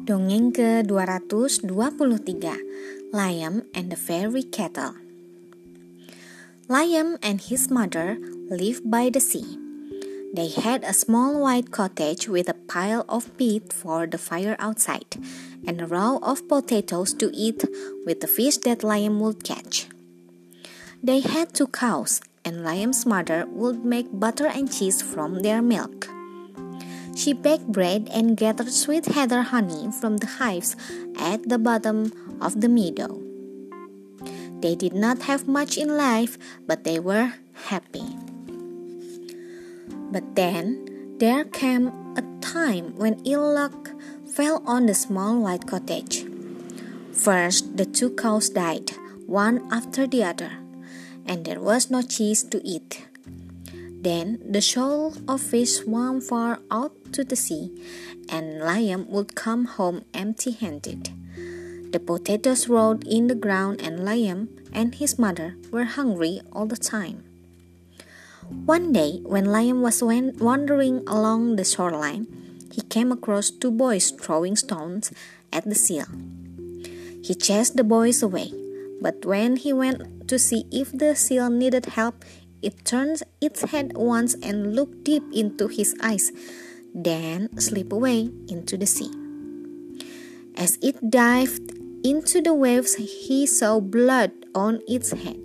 Dongeng ke-223 Liam and the Fairy Kettle Liam and his mother lived by the sea. They had a small white cottage with a pile of peat for the fire outside and a row of potatoes to eat with the fish that Liam would catch. They had two cows, and Liam's mother would make butter and cheese from their milk. She baked bread and gathered sweet heather honey from the hives at the bottom of the meadow. They did not have much in life, but they were happy. But then there came a time when ill luck fell on the small white cottage. First, the two cows died, one after the other, and there was no cheese to eat. Then the shoal of fish swam far out to the sea, and Liam would come home empty handed. The potatoes rolled in the ground, and Liam and his mother were hungry all the time. One day, when Liam was wandering along the shoreline, he came across two boys throwing stones at the seal. He chased the boys away, but when he went to see if the seal needed help, it turned its head once and looked deep into his eyes then slip away into the sea. As it dived into the waves, he saw blood on its head.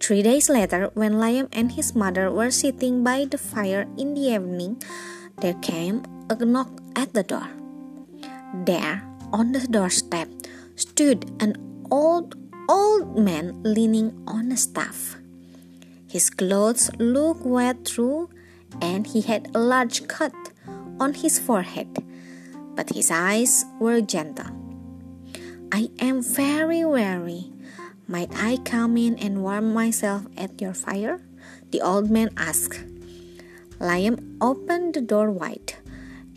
Three days later, when Liam and his mother were sitting by the fire in the evening, there came a knock at the door. There, on the doorstep, stood an old, old man leaning on a staff. His clothes looked wet through and he had a large cut on his forehead, but his eyes were gentle. I am very weary. Might I come in and warm myself at your fire? The old man asked. Liam opened the door wide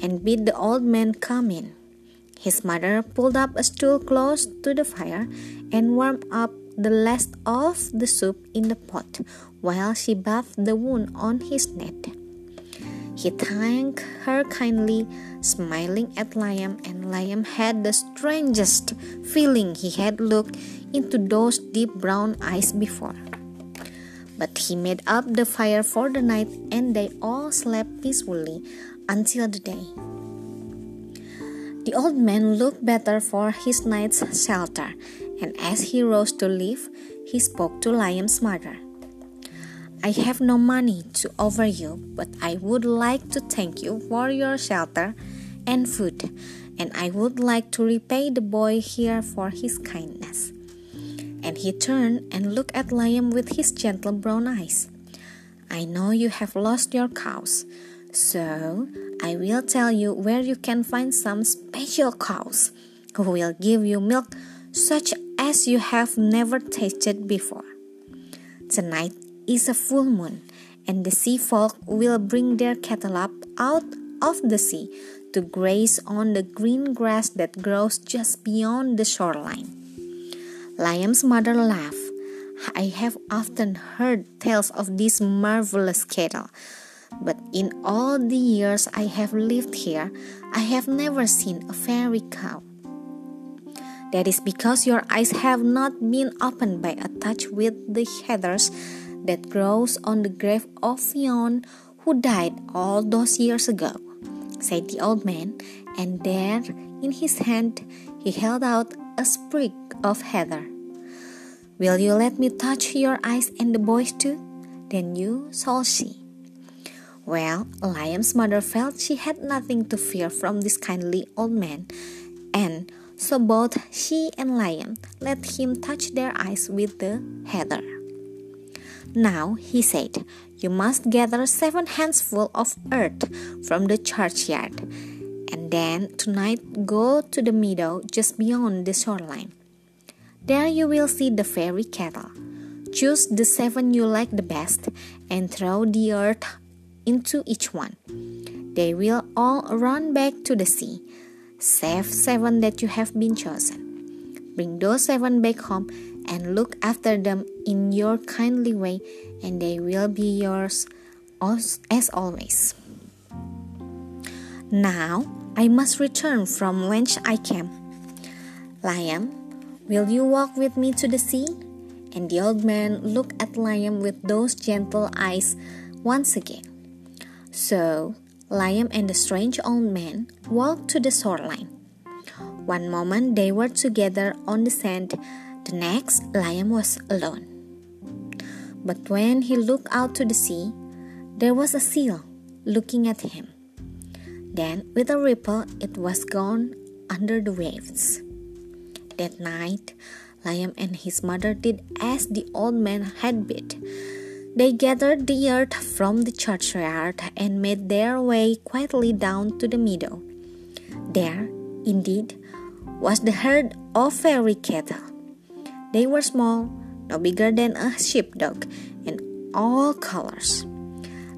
and bid the old man come in. His mother pulled up a stool close to the fire and warmed up the last of the soup in the pot while she bathed the wound on his neck. He thanked her kindly, smiling at Liam, and Liam had the strangest feeling he had looked into those deep brown eyes before. But he made up the fire for the night, and they all slept peacefully until the day. The old man looked better for his night's shelter, and as he rose to leave, he spoke to Liam's mother. I have no money to offer you, but I would like to thank you for your shelter and food, and I would like to repay the boy here for his kindness. And he turned and looked at Liam with his gentle brown eyes. I know you have lost your cows, so I will tell you where you can find some special cows who will give you milk such as you have never tasted before. Tonight is a full moon, and the sea folk will bring their cattle up out of the sea to graze on the green grass that grows just beyond the shoreline. Liam's mother laughed. I have often heard tales of this marvelous cattle, but in all the years I have lived here, I have never seen a fairy cow. That is because your eyes have not been opened by a touch with the heathers that grows on the grave of Fionn, who died all those years ago, said the old man, and there in his hand he held out a sprig of heather. Will you let me touch your eyes and the boy's too? Then you shall see. Well, Liam's mother felt she had nothing to fear from this kindly old man, and so both she and Liam let him touch their eyes with the heather. Now, he said, you must gather seven handsful of earth from the churchyard, and then tonight go to the meadow just beyond the shoreline. There you will see the fairy kettle. Choose the seven you like the best and throw the earth into each one. They will all run back to the sea, save seven that you have been chosen. Bring those seven back home and look after them in your kindly way, and they will be yours as always. Now, I must return from whence I came. Liam, will you walk with me to the sea? And the old man looked at Liam with those gentle eyes once again. So Liam and the strange old man walked to the shoreline. One moment they were together on the sand, the next Liam was alone. But when he looked out to the sea, there was a seal looking at him. Then, with a ripple, it was gone under the waves. That night, Liam and his mother did as the old man had bid. They gathered the earth from the churchyard and made their way quietly down to the meadow. There, indeed, was the herd of fairy cattle. They were small, no bigger than a sheepdog, in all colors.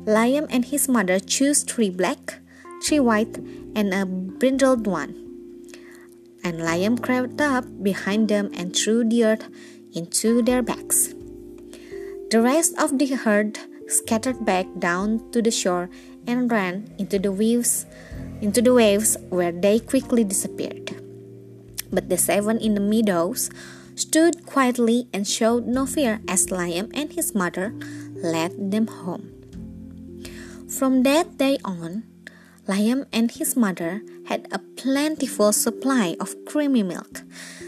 Liam and his mother chose three black, three white, and a brindled one. And Liam crept up behind them and threw the earth into their backs. The rest of the herd scattered back down to the shore and ran into the waves into the waves where they quickly disappeared. But the seven in the meadows stood quietly and showed no fear as Liam and his mother led them home. From that day on, Liam and his mother had a plentiful supply of creamy milk.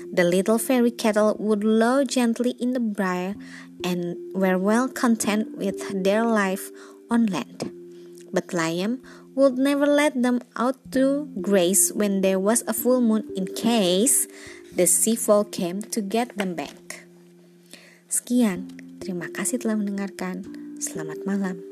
The little fairy cattle would low gently in the briar and were well content with their life on land. But Liam would never let them out to graze when there was a full moon in case the seafowl came to get them back. Sekian, terima kasih telah mendengarkan. Selamat malam.